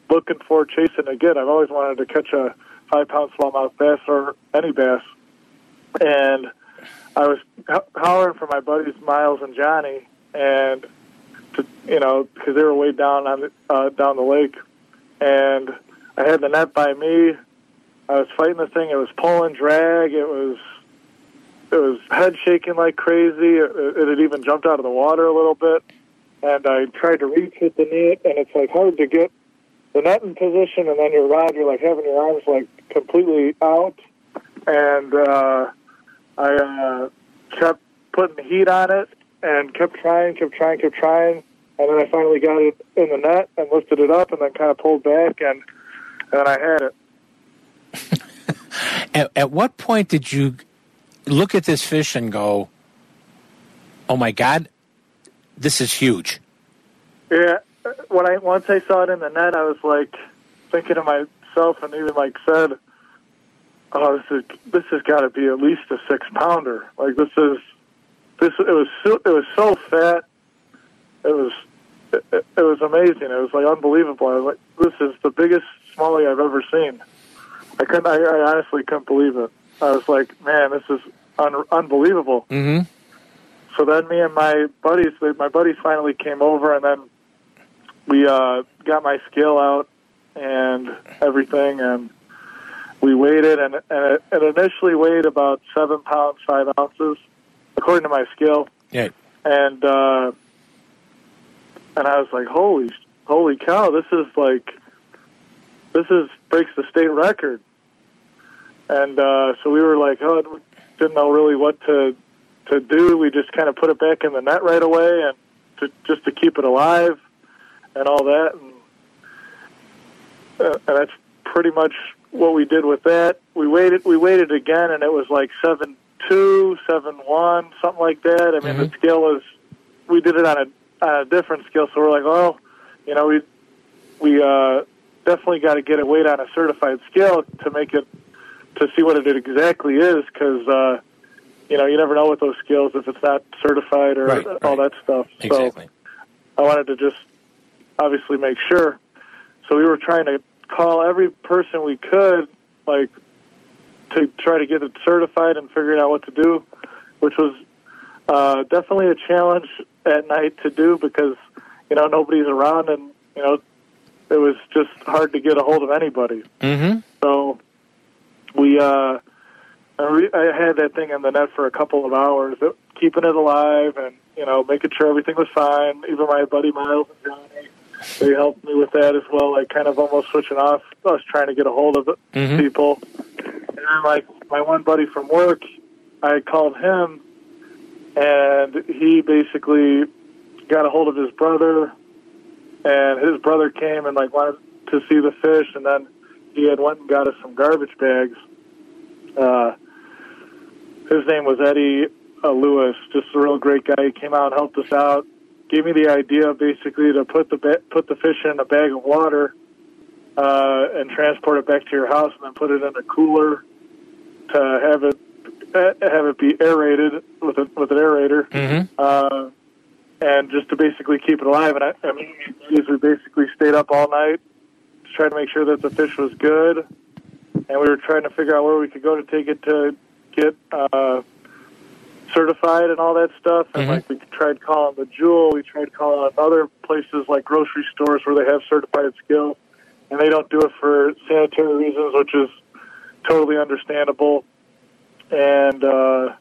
S9: looking for, chasing to get. I've always wanted to catch a five pound smallmouth bass or any bass, and I was ho- hollering for my buddies Miles and Johnny, and to, you know because they were way down on the, uh, down the lake, and I had the net by me. I was fighting the thing. It was pulling drag. It was it was head shaking like crazy. It, it had even jumped out of the water a little bit, and I tried to reach with the net, and it's like hard to get the net in position, and then your rod, you're like having your arms like completely out, and uh, I uh, kept putting heat on it, and kept trying, kept trying, kept trying, and then I finally got it in the net and lifted it up, and then kind of pulled back, and and I had it.
S3: At, at what point did you look at this fish and go, "Oh my God, this is huge"?
S9: Yeah, when I once I saw it in the net, I was like thinking to myself, and even like said, "Oh, this is this has got to be at least a six pounder. Like this is this. It was so, it was so fat. It was it, it was amazing. It was like unbelievable. I was like, this is the biggest Smalley I've ever seen. I couldn't. I, I honestly couldn't believe it. I was like, man, this is un- unbelievable.
S3: Mm-hmm.
S9: So then me and my buddies, my buddies finally came over, and then we uh, got my scale out and everything, and we weighed it, and, and it, it initially weighed about seven pounds five ounces, according to my scale,
S3: Yeah.
S9: and uh, and I was like, holy, holy cow, this is like, this is breaks the state record, and uh, so we were like, oh, didn't know really what to to do. We just kind of put it back in the net right away, and to, just to keep it alive, and all that, and, uh, and that's pretty much what we did with that. We waited, we waited again, and it was like seven two, seven one, something like that. I mean, the scale was. We did it on a on a different scale, so we're like, oh, you know, we we uh, definitely got to get it weighed on a certified scale to make it to see what it exactly is, because uh, you know you never know with those scales if it's not certified or
S3: Right,
S9: all
S3: right.
S9: that stuff.
S3: Exactly.
S9: So I wanted to just obviously make sure. So we were trying to call every person we could, like to try to get it certified and figuring out what to do, which was uh, definitely a challenge at night to do because you know nobody's around and you know it was just hard to get a hold of anybody.
S3: Mm-hmm.
S9: So we, uh, I re- I had that thing in the net for a couple of hours, keeping it alive and, you know, making sure everything was fine. Even my buddy Miles and Johnny, they helped me with that as well, like kind of almost switching off us trying to get a hold of
S3: Mhm.
S9: people. And then, like, my one buddy from work, I called him, and he basically got a hold of his brother, and his brother came and like wanted to see the fish, and then he had went and got us some garbage bags. Uh, his name was Eddie uh, Lewis, just a real great guy. He came out, and helped us out, gave me the idea basically to put the ba- put the fish in a bag of water uh, and transport it back to your house, and then put it in a cooler to have it have it be aerated with a, with an aerator
S3: Mm-hmm.
S9: uh, and just to basically keep it alive. And I, I mean, we basically stayed up all night to try to make sure that the fish was good, and we were trying to figure out where we could go to take it to get uh, certified and all that stuff. And
S3: Mhm.
S9: like we tried calling the Jewel, we tried calling other places like grocery stores where they have certified skill, and they don't do it for sanitary reasons, which is totally understandable. And uh,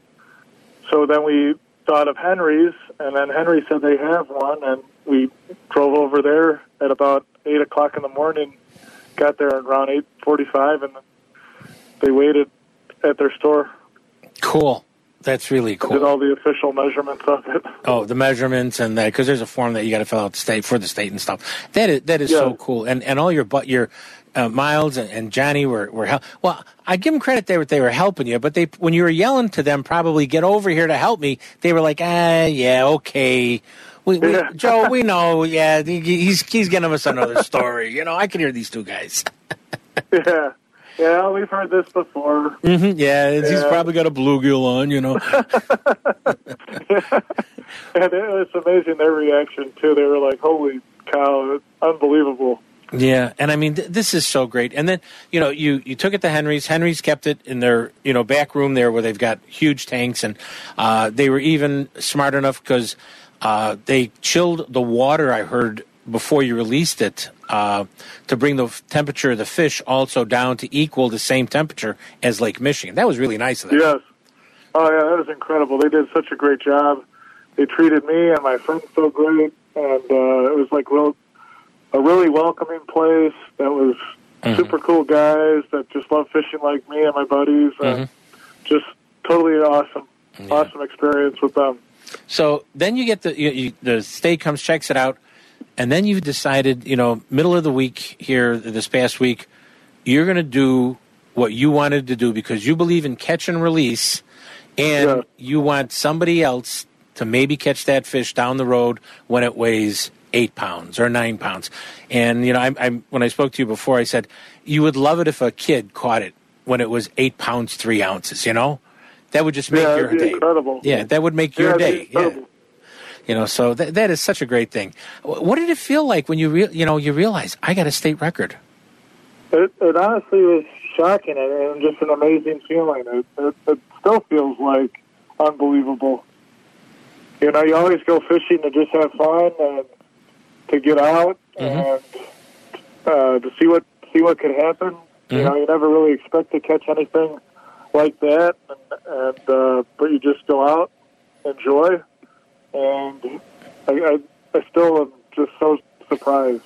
S9: so then we thought of Henry's, and then Henry said they have one, and we drove over there at about eight o'clock in the morning. Got there around eight forty-five, and they waited at their store.
S3: Cool. That's really cool.
S9: Did all the official measurements of it.
S3: Oh, the measurements and that because there's a form that you got to fill out the state for the state and stuff. That is that is so cool. And and all your but your uh, Miles and, and Johnny were were hel- well. I give them credit they were they were helping you, but they when you were yelling to them, probably get over here to help me. They were like, ah, yeah, okay. We, we,
S9: Yeah.
S3: Joe, we know. Yeah, he's he's giving us another story. You know, I can hear these two guys.
S9: yeah, yeah, we've heard this before.
S3: hmm yeah, he's probably got a bluegill on. You know.
S9: And it was amazing their reaction too. They were like, "Holy cow, unbelievable!"
S3: Yeah, and I mean th- this is so great. And then you know you you took it to Henry's. Henry's kept it in their you know back room there where they've got huge tanks, and uh, they were even smart enough because uh, they chilled the water. I heard before you released it uh, to bring the temperature of the fish also down to equal the same temperature as Lake Michigan. That was really nice of them.
S9: Yes. Oh yeah, that was incredible. They did such a great job. They treated me and my friends so great, and uh, it was like real, a really welcoming place. That was mm-hmm. super cool guys that just love fishing like me and my buddies. And just totally awesome, awesome experience with them.
S3: So then you get the you, you, the state comes checks it out, and then you've decided, you know, middle of the week here this past week, you're going to do what you wanted to do because you believe in catch and release, and
S9: Yeah.
S3: you want somebody else to maybe catch that fish down the road when it weighs eight pounds or nine pounds. And you know, I, I when I spoke to you before, I said you would love it if a kid caught it when it was eight pounds three ounces. You know, that would just make
S9: Yeah,
S3: your day.
S9: incredible.
S3: Yeah, that would make
S9: Yeah,
S3: your day. Yeah.
S9: incredible.
S3: You know, so that that is such a great thing. What did it feel like when you re- you know you realize I got a state record?
S9: It, it honestly was shocking and, and just an amazing feeling. It, it, it still feels like unbelievable. You know, you always go fishing to just have fun and to get out and uh, to see what see what could happen. You know, you never really expect to catch anything like that, and, and uh, but you just go out, enjoy, and I, I, I still am just so surprised.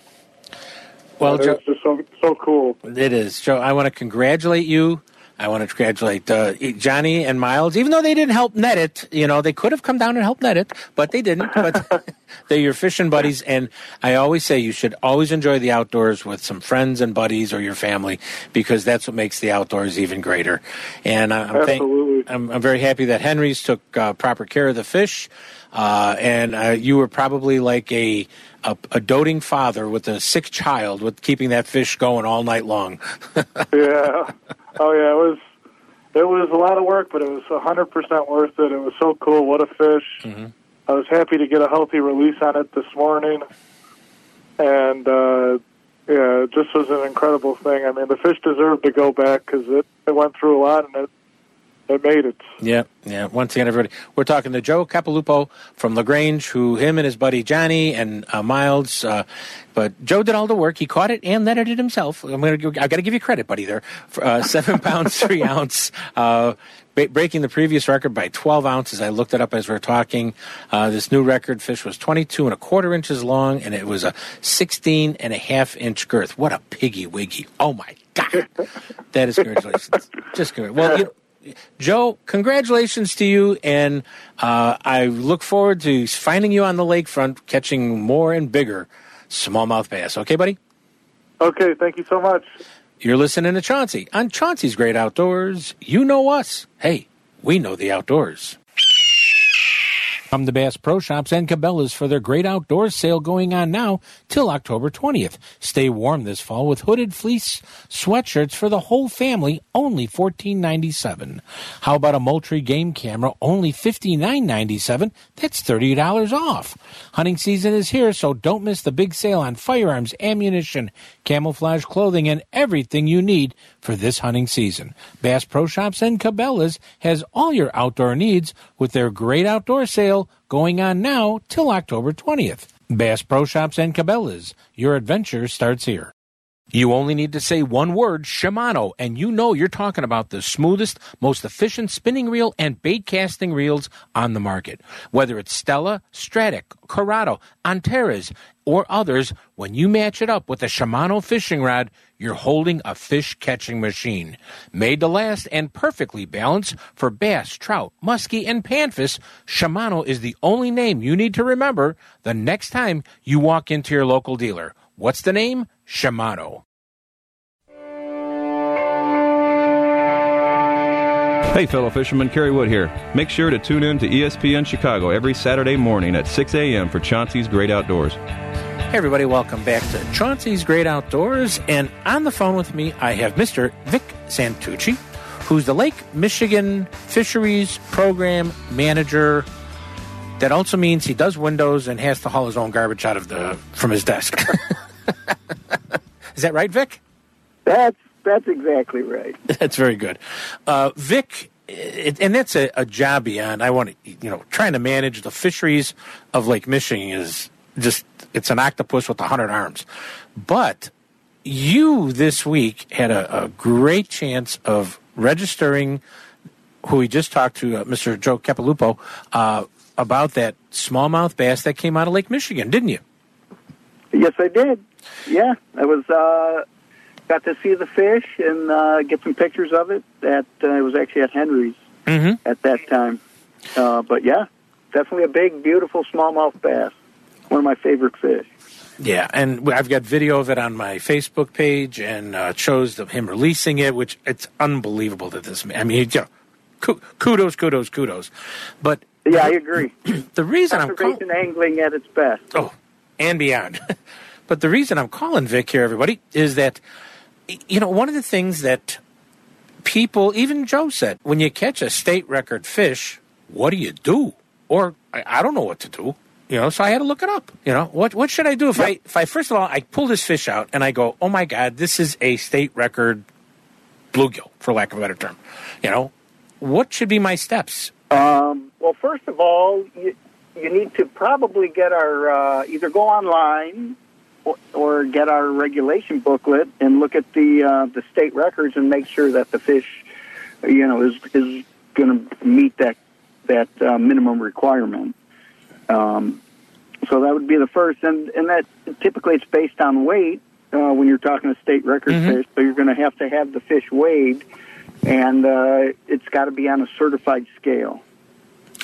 S3: Well, Joe,
S9: it's just so so cool.
S3: it is Joe. I want to congratulate you. I want to congratulate uh, Johnny and Miles, even though they didn't help net it. You know, they could have come down and helped net it, but they didn't. But they're your fishing buddies, and I always say you should always enjoy the outdoors with some friends and buddies or your family because that's what makes the outdoors even greater. And I'm, thank-. I'm, I'm very happy that Henry's took uh, proper care of the fish, uh, and uh, you were probably like a, a a doting father with a sick child with keeping that fish going all night long.
S9: yeah. Oh yeah, it was it was a lot of work, but it was a hundred percent worth it. It was so cool. What a fish!
S3: Mm-hmm.
S9: I was happy to get a healthy release on it this morning, and uh, yeah, it just was an incredible thing. I mean, the fish deserved to go back because it it went through a lot and it it made it.
S3: Yeah, yeah. Once again, everybody, we're talking to Joe Capilupo from Lagrange, who him and his buddy Johnny and uh, Miles. Uh, but Joe did all the work. He caught it and netted it himself. I'm gonna, give- I got to give you credit, buddy. There, For, uh, seven pounds three ounce, uh, ba- breaking the previous record by 12 ounces. I looked it up as we are talking. Uh, this new record fish was 22 and a quarter inches long, and it was a 16 and a half inch girth. What a piggy wiggy! Oh my god, that is congratulations. Just good. Well, you. Joe, congratulations to you, and uh, I look forward to finding you on the lakefront catching more and bigger smallmouth bass. Okay, buddy?
S9: Okay, thank you so much.
S3: You're listening to Chauncey on Chauncey's Great Outdoors. You know us. Hey, we know the outdoors. Come to Bass Pro Shops and Cabela's for their great outdoors sale going on now till October 20th. Stay warm this fall with hooded fleece sweatshirts for the whole family, only $14.97. How about a Moultrie game camera, only $59.97? That's $30 off. Hunting season is here, so don't miss the big sale on firearms, ammunition, camouflage clothing, and everything you need for this hunting season. Bass Pro Shops and Cabela's has all your outdoor needs with their great outdoor sale going on now till October 20th. Bass Pro Shops and Cabela's. Your adventure starts here. You only need to say one word, Shimano, and you know you're talking about the smoothest, most efficient spinning reel and bait casting reels on the market. Whether it's Stella, Stratic, Curado, Antares, or others, when you match it up with a Shimano fishing rod, you're holding a fish catching machine. Made to last and perfectly balanced for bass, trout, muskie, and panfish, Shimano is the only name you need to remember the next time you walk into your local dealer. What's the name? Shimano.
S10: Hey, fellow fishermen, Kerry Wood here. Make sure to tune in to ESPN Chicago every Saturday morning at 6 a.m. for Chauncey's Great Outdoors.
S3: Hey, everybody, welcome back to Chauncey's Great Outdoors. And on the phone with me, I have Mr. Vic Santucci, who's the Lake Michigan Fisheries Program Manager. That also means he does windows and has to haul his own garbage out of the from his desk. Is that right, Vic?
S11: That's that's exactly right.
S3: That's very good, uh, Vic. It, and that's a, a job beyond. I want to, you know, trying to manage the fisheries of Lake Michigan is just it's an octopus with a hundred arms. But you this week had a, a great chance of registering. Who we just talked to, uh, Mr. Joe Capilupo, uh, about that smallmouth bass that came out of Lake Michigan, didn't you?
S11: Yes, I did. Yeah, I was uh, got to see the fish and uh, get some pictures of it. At uh, it was actually at Henry's
S3: Mm-hmm.
S11: at that time. Uh, but yeah, definitely a big, beautiful smallmouth bass. One of my favorite fish.
S3: Yeah, and I've got video of it on my Facebook page, and uh, shows of him releasing it, which it's unbelievable that this. I mean, you know, kudos, kudos, kudos. But
S11: Yeah, I agree.
S3: the reason I'm calling,
S11: angling at its best.
S3: oh, and beyond. but the reason I'm calling Vic here, everybody, is that you know one of the things that people, even Joe said, when you catch a state record fish, what do you do? Or I, I don't know what to do. You know, so I had to look it up. You know, what what should I do if I if I first of all I pull this fish out and I go, oh my god, this is a state record bluegill, for lack of a better term. You know, what should be my steps?
S11: Well, first of all, you, you need to probably get our uh, either go online or, or get our regulation booklet and look at the uh, the state records and make sure that the fish, you know, is is going to meet that that uh, minimum requirement. Um, so that would be the first, and and that typically it's based on weight uh, when you're talking a state record
S3: Mhm.
S11: fish. So you're going to have to have the fish weighed, and uh, it's got to be on a certified scale.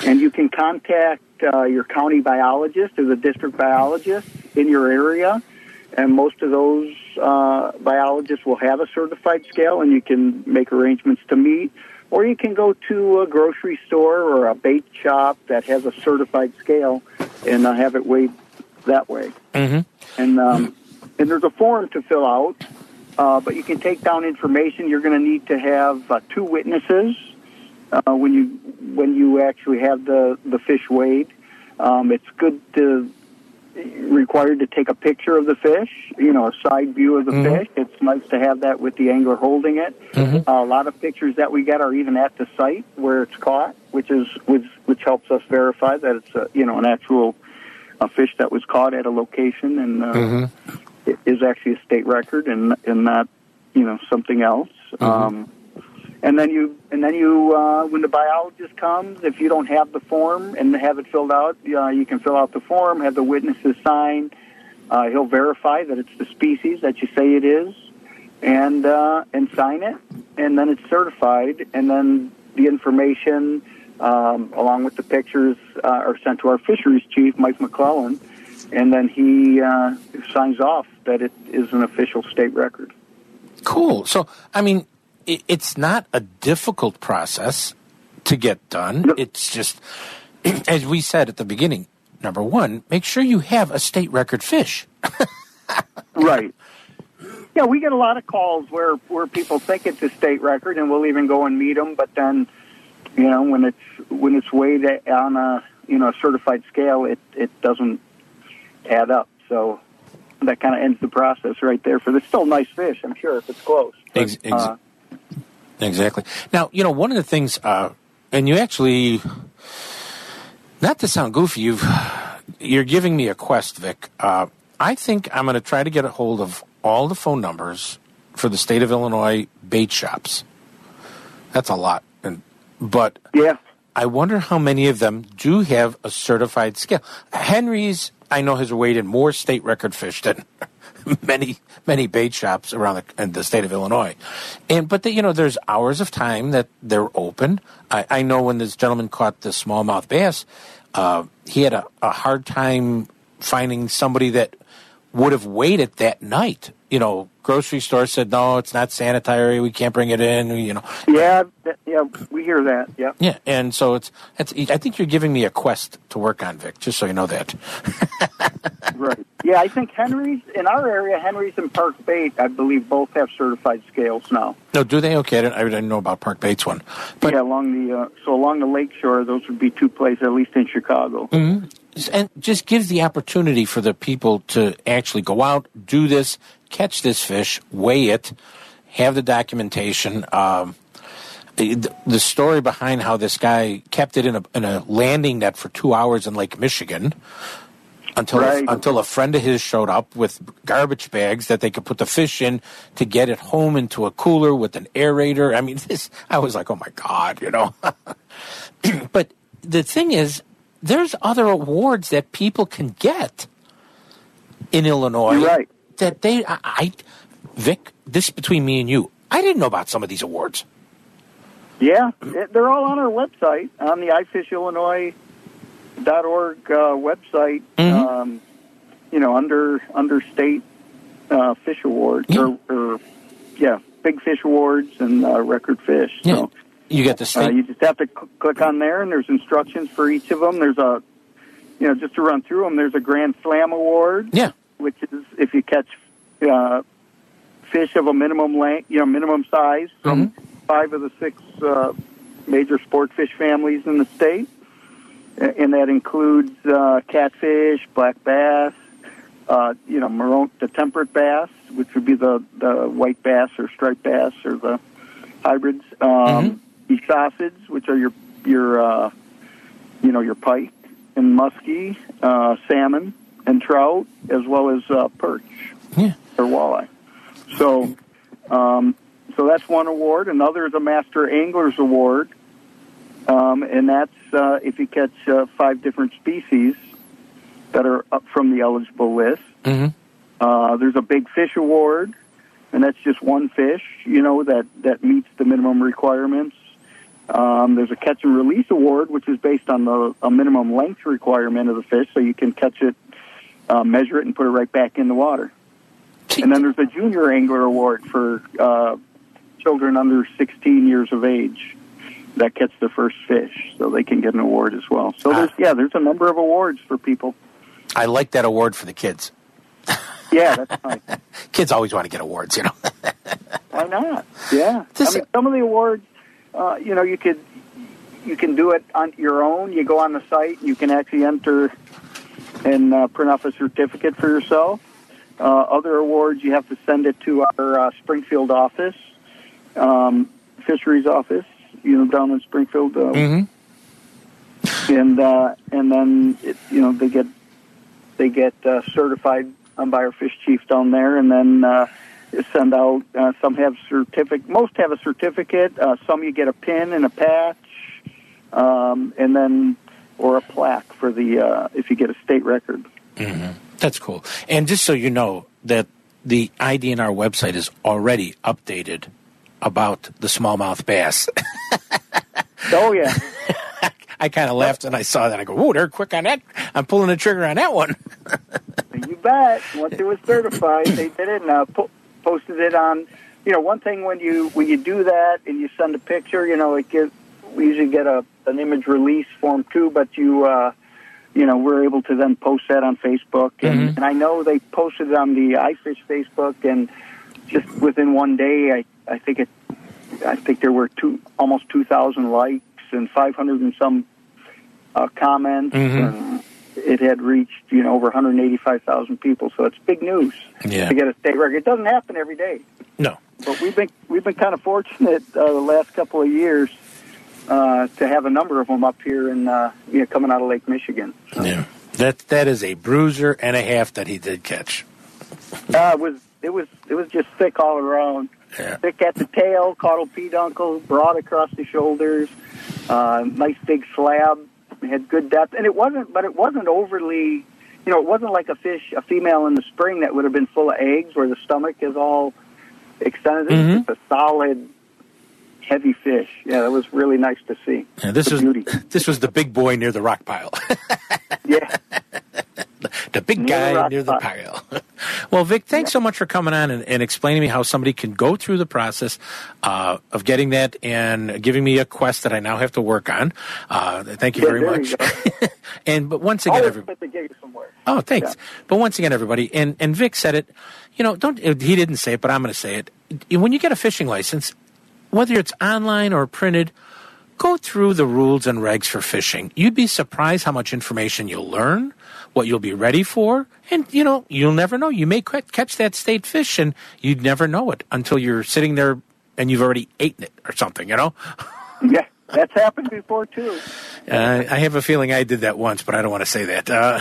S11: And you can contact uh, your county biologist or the district biologist in your area, and most of those uh, biologists will have a certified scale, and you can make arrangements to meet. Or you can go to a grocery store or a bait shop that has a certified scale and uh, have it weighed that way.
S3: Mm-hmm.
S11: And um, and there's a form to fill out, uh, but you can take down information. You're going to need to have uh, two witnesses uh, when you when you actually have the the fish weighed. Um, it's good to required to take a picture of the fish, you know, a side view of the
S3: Mhm.
S11: fish. It's nice to have that with the angler holding it.
S3: Mhm.
S11: Uh, a lot of pictures that we get are even at the site where it's caught, which is which, which helps us verify that it's a, you know an actual a fish that was caught at a location and uh,
S3: Mm-hmm.
S11: is actually a state record and and not you know something else. Um, and then you and then you uh, when the biologist comes, if you don't have the form and have it filled out, uh, you can fill out the form, have the witnesses sign. Uh, he'll verify that it's the species that you say it is, and uh, and sign it, and then it's certified, and then the information um, along with the pictures uh, are sent to our fisheries chief, Mike McClellan, and then he uh, signs off that it is an official state record.
S3: Cool. So, I mean, it, it's not a difficult process to get done. It's just, as we said at the beginning, number one, make sure you have a state record fish.
S11: Right. Yeah, we get a lot of calls where where people think it's a state record, and we'll even go and meet them. But then, you know, when it's when it's weighed on a you know a certified scale, it it doesn't add up. So that kind of ends the process right there. For the still nice fish, I'm sure if it's close. But,
S3: Ex- ex-
S11: uh,
S3: Exactly. Now, you know, one of the things, uh, and you actually, not to sound goofy, you've, you're giving me a quest, Vic. Uh, I think I'm going to try to get a hold of all the phone numbers for the state of Illinois bait shops. That's a lot, and but
S11: yeah,
S3: I wonder how many of them do have a certified scale. Henry's, I know, has weighed in more state record fish than many many bait shops around the, in the state of Illinois. And but the, you know, there's hours of time that they're open. I, I know when this gentleman caught the smallmouth bass, uh, he had a, a hard time finding somebody that would have waited that night. You know, grocery store said no, it's not sanitary. We can't bring it in. You know.
S11: Yeah, yeah, we hear that. Yeah.
S3: Yeah, and so it's it's. I think you're giving me a quest to work on, Vic. Just so you know that.
S11: right. Yeah, I think Henry's in our area, Henry's and Park Bait, I believe both have certified scales now.
S3: No, do they? Okay, I didn't, I didn't know about Park Bait's one. But
S11: yeah, along the uh, so along the lake shore, those would be two places at least in Chicago.
S3: hmm And just gives the opportunity for the people to actually go out, do this, catch this fish, weigh it, have the documentation. Um, the, the story behind how this guy kept it in a, in a landing net for two hours in Lake Michigan until
S11: Right.
S3: until a friend of his showed up with garbage bags that they could put the fish in to get it home into a cooler with an aerator. I mean, this I was like, oh my god, you know. but the thing is, there's other awards that people can get in Illinois.
S11: You're right.
S3: That they, I, I, Vic, this is between me and you. I didn't know about some of these awards.
S11: Yeah, they're all on our website on the ifishillinois.org uh, website. Um, you know, under under state uh, fish awards or, or yeah, big fish awards and uh, record fish. So
S3: You get the state.
S11: you just have to cl- click on there, and there's instructions for each of them. There's a you know just to run through them. There's a Grand Slam award.
S3: Yeah.
S11: which is if you catch uh, fish of a minimum length, you know, minimum size from five of the six uh, major sport fish families in the state, and that includes uh, catfish, black bass, uh, you know, moronids, the temperate bass, which would be the the white bass or striped bass or the hybrids, um, esocids, which are your your uh, you know your pike and muskie, uh, salmon and trout, as well as uh, perch
S3: Yeah.
S11: or walleye. So, um, so that's one award. Another is a Master Anglers Award, um, and that's uh, if you catch uh, five different species that are up from the eligible list.
S3: Mm-hmm.
S11: Uh, there's a Big Fish Award, and that's just one fish, you know, that, that meets the minimum requirements. Um, there's a Catch and Release Award, which is based on the a minimum length requirement of the fish, so you can catch it, uh, measure it, and put it right back in the water. And then there's a Junior Angler Award for uh, children under 16 years of age that catch the first fish, so they can get an award as well. So there's yeah, there's a number of awards for people.
S3: I like that award for the kids.
S11: Yeah, that's nice.
S3: Kids always want to get awards, you know.
S11: Why not? Yeah. I mean, some of the awards, uh, you know, you could you can do it on your own. You go on the site, you can actually enter and uh, print off a certificate for yourself. Uh, other awards, you have to send it to our uh, Springfield office, um, fisheries office, you know, down in Springfield, uh,
S3: Mm-hmm.
S11: and uh, and then it, you know they get they get uh, certified by our fish chief down there, and then uh, send out. Uh, some have certificate. Most have a certificate. Uh, some you get a pin and a patch, um, and then or a plaque for the uh, if you get a state record.
S3: hmm That's cool. And just so you know that the IDNR website is already updated about the smallmouth bass.
S11: Oh yeah.
S3: I kind of laughed when I saw that. I go, "Whoa, they're quick on that! I'm pulling the trigger on that one."
S11: You bet. Once it was certified, they did it and uh, po- posted it on. You know, one thing when you when you do that and you send a picture, you know, it gives we usually get a an image release form too, but you uh, you know we're able to then post that on Facebook, and,
S3: Mhm.
S11: and I know they posted it on the iFish Facebook, and just within one day, I I think it I think there were two almost two thousand likes and five hundred and some uh, comments.
S3: Mhm.
S11: And it had reached you know over 185,000 people, so it's big news
S3: Yeah.
S11: to get a state record. It doesn't happen every day,
S3: No.
S11: but we've been we've been kind of fortunate uh, the last couple of years uh, to have a number of them up here and uh, you know coming out of Lake Michigan.
S3: Yeah. That that is a bruiser and a half that he did catch.
S11: Uh, it was it was it was just thick all around.
S3: Yeah.
S11: Thick at the tail, caudal peduncle, broad across the shoulders. Uh, nice big slab. Had good depth, and it wasn't, but it wasn't overly. You know, it wasn't like a fish, a female in the spring that would have been full of eggs, where the stomach is all extended.
S3: Mhm.
S11: It's just a solid, heavy fish. Yeah, that was really nice to see.
S3: Yeah, this was this was the big boy near the rock pile.
S11: yeah.
S3: the big
S11: Near the
S3: guy
S11: rock
S3: near the
S11: pile.
S3: pile. well, Vic, thanks so much for coming on and, and explaining to me how somebody can go through the process uh, of getting that and giving me a quest that I now have to work on. Uh, thank you
S11: Yeah,
S3: very much.
S11: you
S3: and but once again, everybody.
S11: put the gig somewhere.
S3: Oh, thanks. But once again, everybody, and, and Vic said it, you know, don't, he didn't say it, but I'm going to say it. When you get a fishing license, whether it's online or printed, go through the rules and regs for fishing. You'd be surprised how much information you'll learn, what you'll be ready for, and, you know, you'll never know. You may catch that state fish and you'd never know it until you're sitting there and you've already eaten it or something, you know?
S11: Yeah, that's happened before too.
S3: Uh, I have a feeling I did that once, but I don't want to say that. Uh,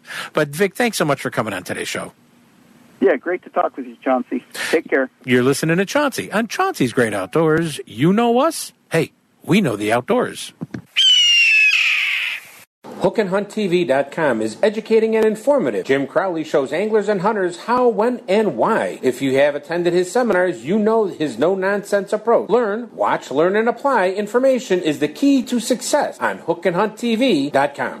S3: but Vic, thanks so much for coming on today's show.
S11: Yeah, great to talk with you, Chauncey. Take care.
S3: You're listening to Chauncey on Chauncey's Great Outdoors. You know us. Hey, we know the outdoors. HookandHuntTV.com is educating and informative. Jim Crowley shows anglers and hunters how, when, and why. If you have attended his seminars, you know his no nonsense approach. Learn, watch, learn, and apply. Information is the key to success on HookandHuntTV.com.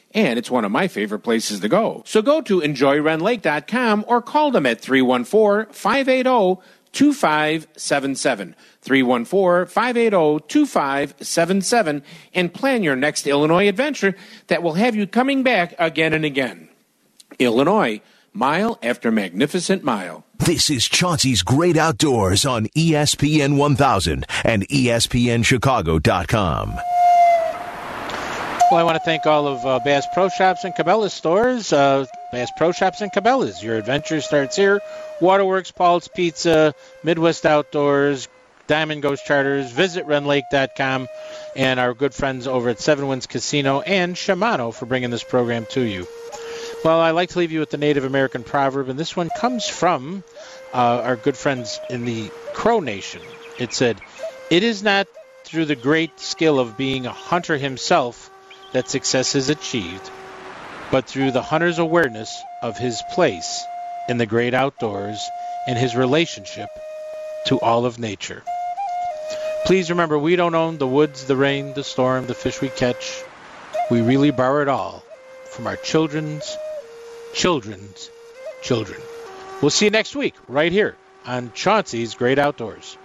S3: and it's one of my favorite places to go. So go to enjoyrendlake.com or call them at 314 580 2577. 314 580 2577 and plan your next Illinois adventure that will have you coming back again and again. Illinois, mile after magnificent mile.
S8: This is Chauncey's Great Outdoors on ESPN 1000 and ESPNChicago.com.
S2: Well, I want to thank all of uh, Bass Pro Shops and Cabela's stores. Uh, Bass Pro Shops and Cabela's. Your adventure starts here. Waterworks, Paul's Pizza, Midwest Outdoors, Diamond Ghost Charters. Visit RendLake.com and our good friends over at Seven Winds Casino and Shimano for bringing this program to you. Well, I like to leave you with the Native American proverb, and this one comes from uh, our good friends in the Crow Nation. It said, It is not through the great skill of being a hunter himself that success is achieved, but through the hunter's awareness of his place in the great outdoors and his relationship to all of nature. Please remember, we don't own the woods, the rain, the storm, the fish we catch. We really borrow it all from our children's children's children. We'll see you next week right here on Chauncey's Great Outdoors.